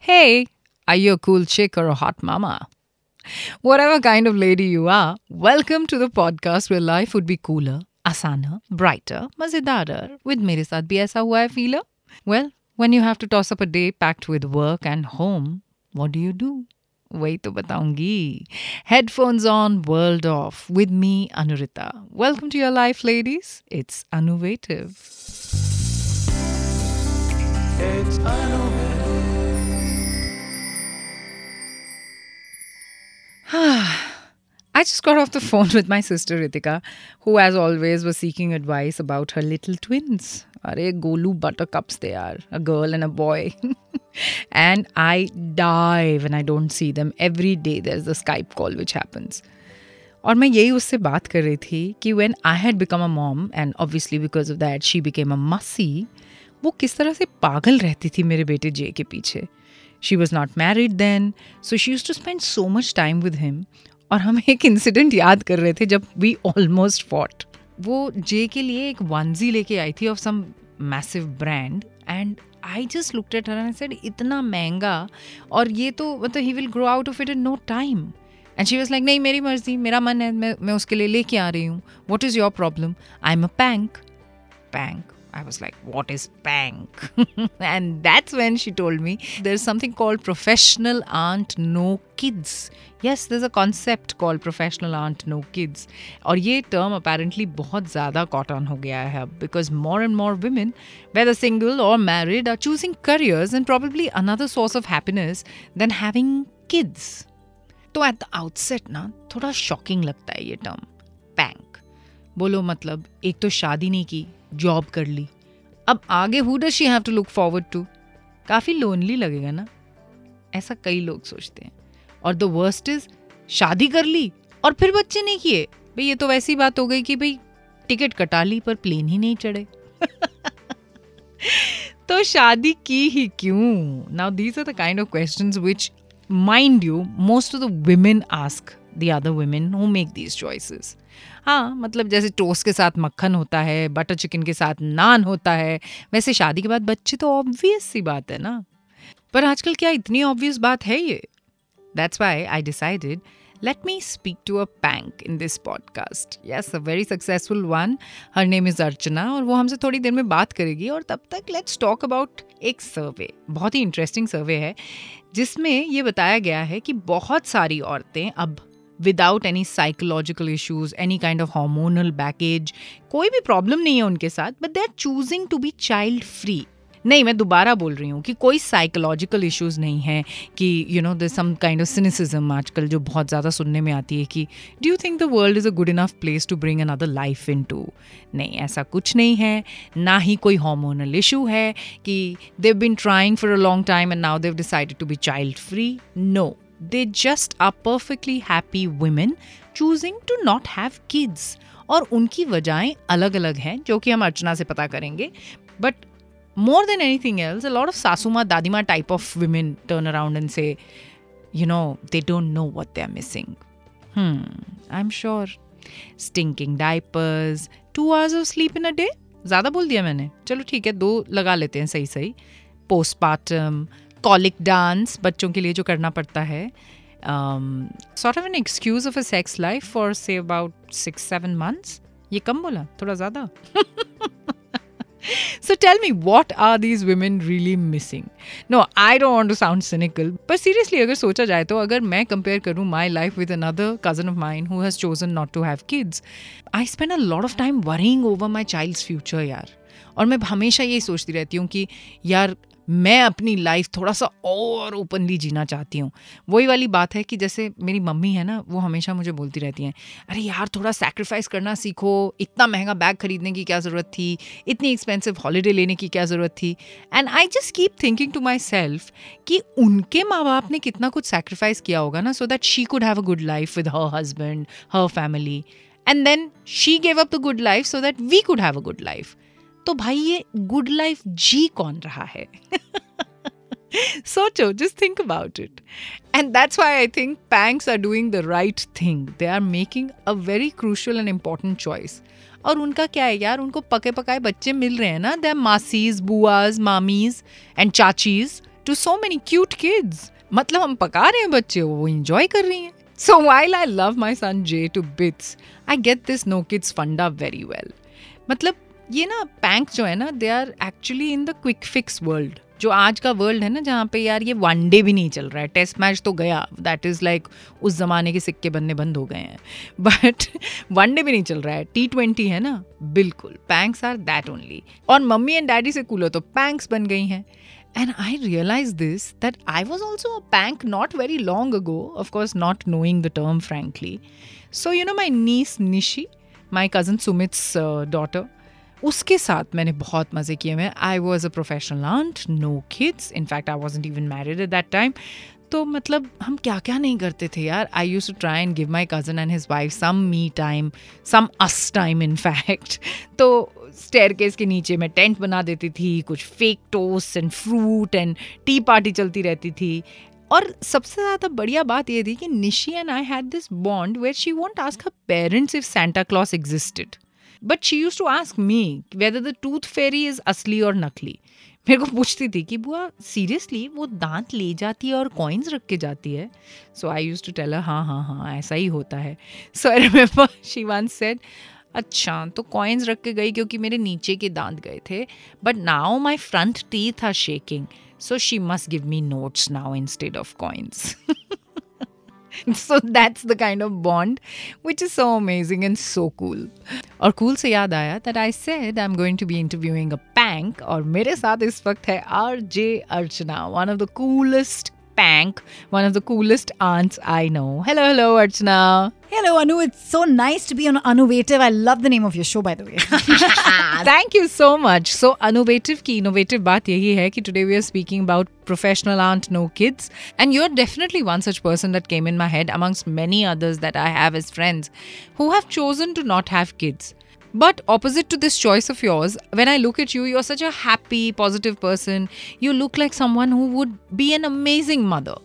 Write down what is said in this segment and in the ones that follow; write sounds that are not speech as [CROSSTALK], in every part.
Hey, are you a cool chick or a hot mama? Whatever kind of lady you are, welcome to the podcast where life would be cooler, आसाना, brighter, मजेदार with मेरे साथ भी ऐसा हुआ है feeler. Well, when you have to toss up a day packed with work and home, what do you do? वही तो बताऊंगी Headphones on, world off with me, Anurita. Welcome to your life, ladies. It's Anuvative. It's [SIGHS] I just got off the phone with my sister Ritika, who, as always, was seeking advice about her little twins. Are Golu buttercups they are, a girl and a boy. [LAUGHS] and I die when I don't see them. Every day there's a Skype call which happens. और मैं यही उससे बात कर रही थी कि when I had become a mom and obviously because of that she became a मसी वो किस तरह से पागल रहती थी मेरे बेटे जे के पीछे she was not married then so she used to spend so much time with him और हम एक इंसिडेंट याद कर रहे थे जब वी ऑलमोस्ट फॉट वो जे के लिए एक वनजी लेके आई थी of some massive brand and I just looked at her and said इतना महँगा और ये तो मतलब he will grow out of it in no time and she was like नहीं, मेरी मर्ज़ी, मेरा मन है, मैं मैं उसके लिए लेके आ रही हूँ. What is your problem I am a पैंक bank I was like, what is bank? [LAUGHS] and that's when she told me there's something called professional aunt no kids. Yes, there's a concept called professional aunt no kids. और ये term apparently बहुत ज़्यादा caught on हो गया है because more and more women, whether single or married, are choosing careers and probably another source of happiness than having kids. तो at the outset ना थोड़ा शॉकिंग लगता है ये टर्म बैंक बोलो मतलब एक तो शादी नहीं की जॉब कर ली। अब आगे who does she have to look forward to काफ़ी लोनली लगेगा ना? ऐसा कई लोग सोचते हैं। और द वर्स्ट इज़ शादी कर ली और फिर बच्चे नहीं किए। भाई, ये तो वैसी बात हो गई कि भाई टिकट कटा ली पर प्लेन ही नहीं चढ़े। [LAUGHS] तो शादी की ही क्यों? Now these are the kind of questions which mind you most of the women ask the other women who make these choices हाँ मतलब जैसे टोस्ट के साथ मक्खन होता है बटर चिकन के साथ नान होता है वैसे शादी के बाद बच्चे तो ऑब्वियस सी बात है ना पर आजकल क्या इतनी ऑब्वियस बात है ये that's why I decided let me speak to a bank in this podcast. Yes, a very successful one. Her name is Archana और वो हमसे थोड़ी देर में बात करेगी और तब तक let's talk about एक सर्वे बहुत ही इंटरेस्टिंग सर्वे है जिसमें ये बताया गया है कि बहुत सारी औरतें अब without any psychological issues any kind of hormonal baggage कोई भी प्रॉब्लम नहीं है उनके साथ but they are choosing to be child free नहीं, मैं दोबारा बोल रही हूँ कि कोई साइकोलॉजिकल इश्यूज़ नहीं है कि you know this some kind of cynicism आजकल जो बहुत ज़्यादा सुनने में आती है कि do you think the world is a good enough place to bring another life into नहीं, ऐसा कुछ नहीं है। ना ही कोई हार्मोनल इशू है कि they've been trying for a long time and now they've decided to be child free no they just are perfectly happy women choosing to not have kids. और उनकी वजहें अलग अलग हैं, जो कि हम अर्चना से पता करेंगे। But more than anything else lord of सासूमा दादीमा type of women turn around and say you know they don't know what they are missing I am sure stinking diapers two hours of sleep in a day ज़्यादा बोल दिया मैंने। चलो ठीक है, दो लगा लेते हैं सही सही पोस्टमार्टम कॉलिक डांस बच्चों के लिए जो करना पड़ता है sort of an excuse of a sex life for say about six seven months ये कम बोला थोड़ा ज़्यादा so tell me what are these women really missing no i don't want to sound cynical but seriously अगर सोचा जाए तो अगर मैं कंपेयर करूँ my life with another cousin of mine who has chosen not to have kids I spend a lot of time worrying over my child's future यार और मैं हमेशा यही सोचती रहती हूँ कि यार मैं अपनी लाइफ थोड़ा सा और ओपनली जीना चाहती हूँ। वही वाली बात है कि जैसे मेरी मम्मी है ना, वो हमेशा मुझे बोलती रहती हैं, अरे यार, थोड़ा सेक्रीफाइस करना सीखो। इतना महँगा बैग खरीदने की क्या ज़रूरत थी? इतनी एक्सपेंसिव हॉलीडे लेने की क्या ज़रूरत थी? And I just keep thinking to myself कि उनके माँ बाप ने कितना कुछ सेक्रीफाइस किया होगा ना so that she could have a good life with her husband her family and then she gave up the good life so that we could have a good life तो भाई ये गुड लाइफ जी कौन रहा है? [LAUGHS] सोचो just think about it and that's why I think PANKs are doing the right thing they are making a very crucial and important choice और उनका क्या है यार? उनको पके पकाए बच्चे मिल रहे हैं ना? They are masses बुआज mommy's and चाचीज too so many cute kids मतलब हम पका रहे हैं बच्चे, वो इंजॉय कर रही हैं. So while I love my son J to bits I get this no kids फंडा वेरी वेल मतलब ये ना पैंक जो है ना they are actually in the quick fix world जो आज का वर्ल्ड है ना जहाँ पे यार ये वनडे भी नहीं चल रहा है। टेस्ट मैच तो गया। दैट इज़ लाइक उस ज़माने के सिक्के बनने बंद हो गए हैं। [LAUGHS] बट वनडे भी नहीं चल रहा है। टी ट्वेंटी है ना? बिल्कुल। पैंक्स आर दैट ओनली और मम्मी एंड डैडी से कूलो तो पैंक्स बन गई हैं। And I realized this that I was also a pank not very long ago, of course, not knowing the term, frankly. So, you know, my niece Nishi, my cousin Sumit's uh, daughter, उसके साथ मैंने बहुत मज़े किए हुए I was a professional aunt no kids in fact I was even married at that time तो मतलब हम क्या क्या नहीं करते थे यार। I used to try and give my cousin and his wife some me time some us time in fact तो स्टेयर केस के नीचे मैं टेंट बना देती थी, कुछ fake toast and fruit and tea party चलती रहती थी। और सबसे ज़्यादा बढ़िया बात ये थी कि Nishi and I had this bond where she won't ask her parents if Santa Claus existed but she used to ask me whether the tooth fairy is असली और नकली मेरे को पूछती थी कि, बुआ सीरियसली वो दांत ले जाती है और कॉइन्स रख के जाती है? So I used to tell हाँ हाँ हाँ ऐसा ही होता है. So I remember she once said अच्छा तो कॉइन्स रख के गई क्योंकि मेरे नीचे के दांत गए थे but now my front teeth are shaking so she must give me notes now instead of coins [LAUGHS] so that's the kind of bond which is so amazing and so cool. और cool से याद आया that I said I'm going to be interviewing a pank और मेरे साथ इस वक्त है RJ Archana, one of the coolest pank, one of the coolest aunts I know. Hello, hello, Archana. Hello, Anu. It's so nice to be on Innovative. I love the name of your show, by the way. [LAUGHS] [LAUGHS] Thank you so much. So, Innovative की innovative बात यही है कि today we are speaking about professional aunt, no kids. And you're definitely one such person that came in my head amongst many others that I have as friends who have chosen to not have kids. But opposite to this choice of yours, when I look at you, you're such a happy, positive person. You look like someone who would be an amazing mother.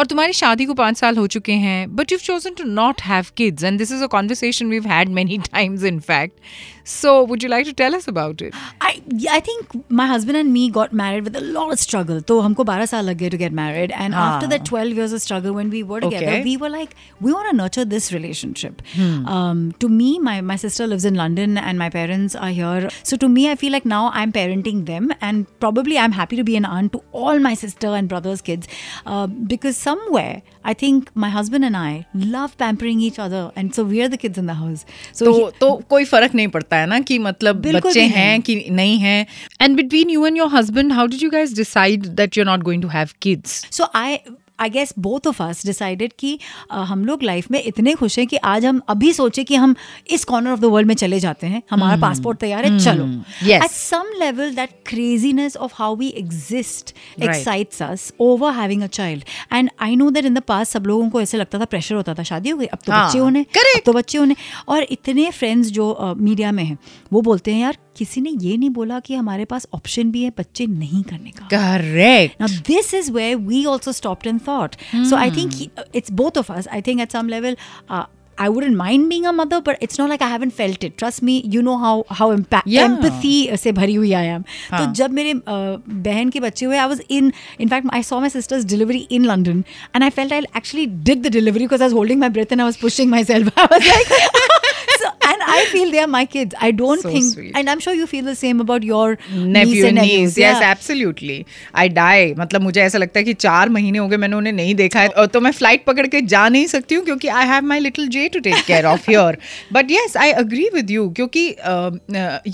और तुम्हारी शादी को पाँच साल हो चुके हैं but you chosen to not have kids and this is a conversation we've had many times in fact So, would you like to tell us about it? I I think my husband and me got married with a lot of struggle. So, हमको 12 साल लग गए to get married, and ah. after that 12 years of struggle, when we were together, okay. we were like, we want to nurture this relationship. Hmm. Um, to me, my my sister lives in London, and my parents are here. So, to me, I feel like now I'm parenting them, and probably I'm happy to be an aunt to all my sister and brother's kids, uh, because somewhere I think my husband and I love pampering each other, and so we are the kids in the house. So, तो, he, तो कोई फर्क नहीं पड़ता है ना कि मतलब बच्चे हैं कि नहीं हैं and between you and your husband how did you guys decide that you are not going to have kids so I guess both of us decided कि हम लोग लाइफ में इतने खुश हैं कि आज हम अभी सोचे कि हम इस कॉर्नर ऑफ़ द वर्ल्ड में चले जाते हैं। हमारा hmm. पासपोर्ट तैयार है hmm. चलो। At some level that craziness of how we exist excites us over having a child and I know that in the past सब लोगों को ऐसे लगता था प्रेशर होता था शादी हो गई अब तो हाँ, बच्चे होने अब तो बच्चे होने। और इतने फ्रेंड्स जो मीडिया uh, में हैं वो बोलते हैं यार किसी ने ये नहीं बोला कि हमारे पास ऑप्शन भी है बच्चे नहीं करने का correct now this is where we also stopped and thought so I think it's both of us I think at some level I wouldn't mind being a mother, but it's not like I haven't felt it. Trust me, you know how how impact yeah. empathy से भरी हुई I am. हाँ. तो जब मेरे बहन के बच्चे हुए, I was in. In fact, I saw my sister's delivery in London, and I felt I actually did the delivery because I was holding my breath and I was pushing myself. I was like. And I feel they are my kids. I don't so think, sweet. and I'm sure you feel the same about your nephew and niece. Yes, yeah. absolutely. I die. मतलब मुझे ऐसा लगता है कि चार महीने हो गए मैंने उन्हें नहीं देखा है और तो मैं फ़्लाइट पकड़ के जा नहीं सकती हूँ क्योंकि I have my little J to take care of your but yes I agree with you क्योंकि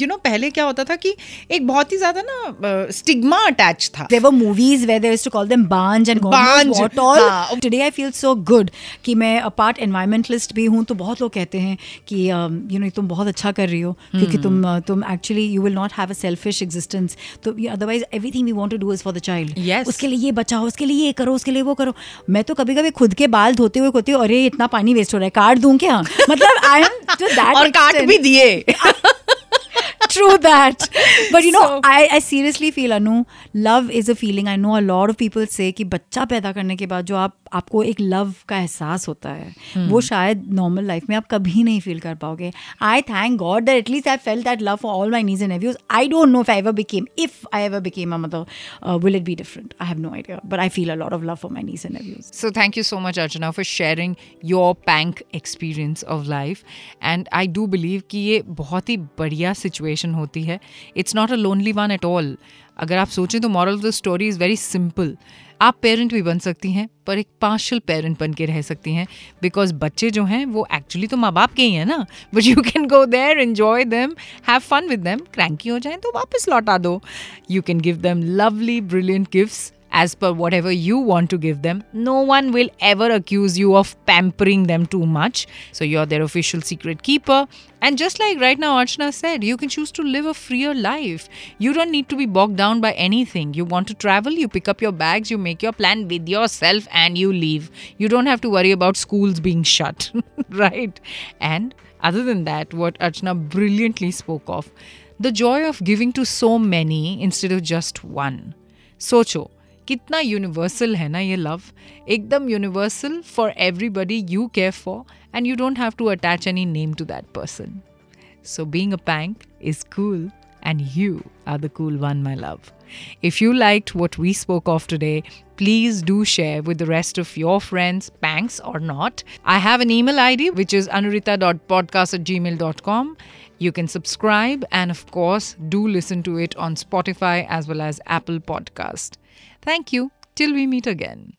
यू नो पहले क्या होता था कि एक बहुत ही ज़्यादा ना स्टिग्मा अटैच था there were movies where there to call them बांज एंड बांज what all today I feel so good कि मैं अ पार्ट एनवायरमेंटलिस्ट भी हूँ तो बहुत लोग कहते हैं कि यू नो तुम बहुत अच्छा कर रही हो क्योंकि तुम hmm. तुम actually you will not have a selfish existence तो otherwise everything we want to do is for the child उसके लिए ये बचाओ उसके लिए ये करो उसके लिए वो करो. मैं तो कभी कभी खुद के बाल धोते हुए कहती हूँ अरे इतना पानी वेस्ट हो रहा है काट दूँ क्या? मतलब आई एम टू दैट और काट भी दिए। [LAUGHS] true that. But you know, [LAUGHS] So- I, I seriously feel Anu, love is a feeling. I know a lot of people say कि बच्चा पैदा करने के बाद जो आप आपको एक लव का एहसास होता है वो शायद नॉर्मल लाइफ में आप कभी नहीं फील कर पाओगे I thank God that at least I felt that love for all my nieces and nephews I don't know if I ever became if I ever became a mother will it be different I have no idea but I feel a lot of love for my nieces and nephews So thank you so much, Archana, for sharing your pank experience of life. And I do believe कि ये बहुत ही बढ़िया situation होती है. It's not a lonely one at all अगर आप सोचें तो moral of the story is very simple आप पेरेंट भी बन सकती हैं, पर एक पार्शल पेरेंट बन के रह सकती हैं बिकॉज़ बच्चे जो हैं, वो एक्चुअली तो माँ बाप के ही हैं ना. But you can go there enjoy them have fun with them cranky हो जाएँ तो वापस लौटा दो. You can give them lovely brilliant gifts as per whatever you want to give them. No one will ever accuse you of pampering them too much. So you're their official secret keeper. And just like right now, Archana said, you can choose to live a freer life. You don't need to be bogged down by anything. You want to travel, you pick up your bags, you make your plan with yourself, and you leave. You don't have to worry about schools being shut, [LAUGHS] right? And other than that, what Archana brilliantly spoke of the joy of giving to so many instead of just one. सोचो कितना universal है ना ये love एकदम universal for everybody you care for and you don't have to attach any name to that person so being a PANK is cool and you are the cool one, my love. If you liked what we spoke of today, please do share with the rest of your friends, banks or not. I have an email ID which is anurita.podcast at gmail.com. You can subscribe and, of course, do listen to it on Spotify as well as Apple Podcast. Thank you. Till we meet again.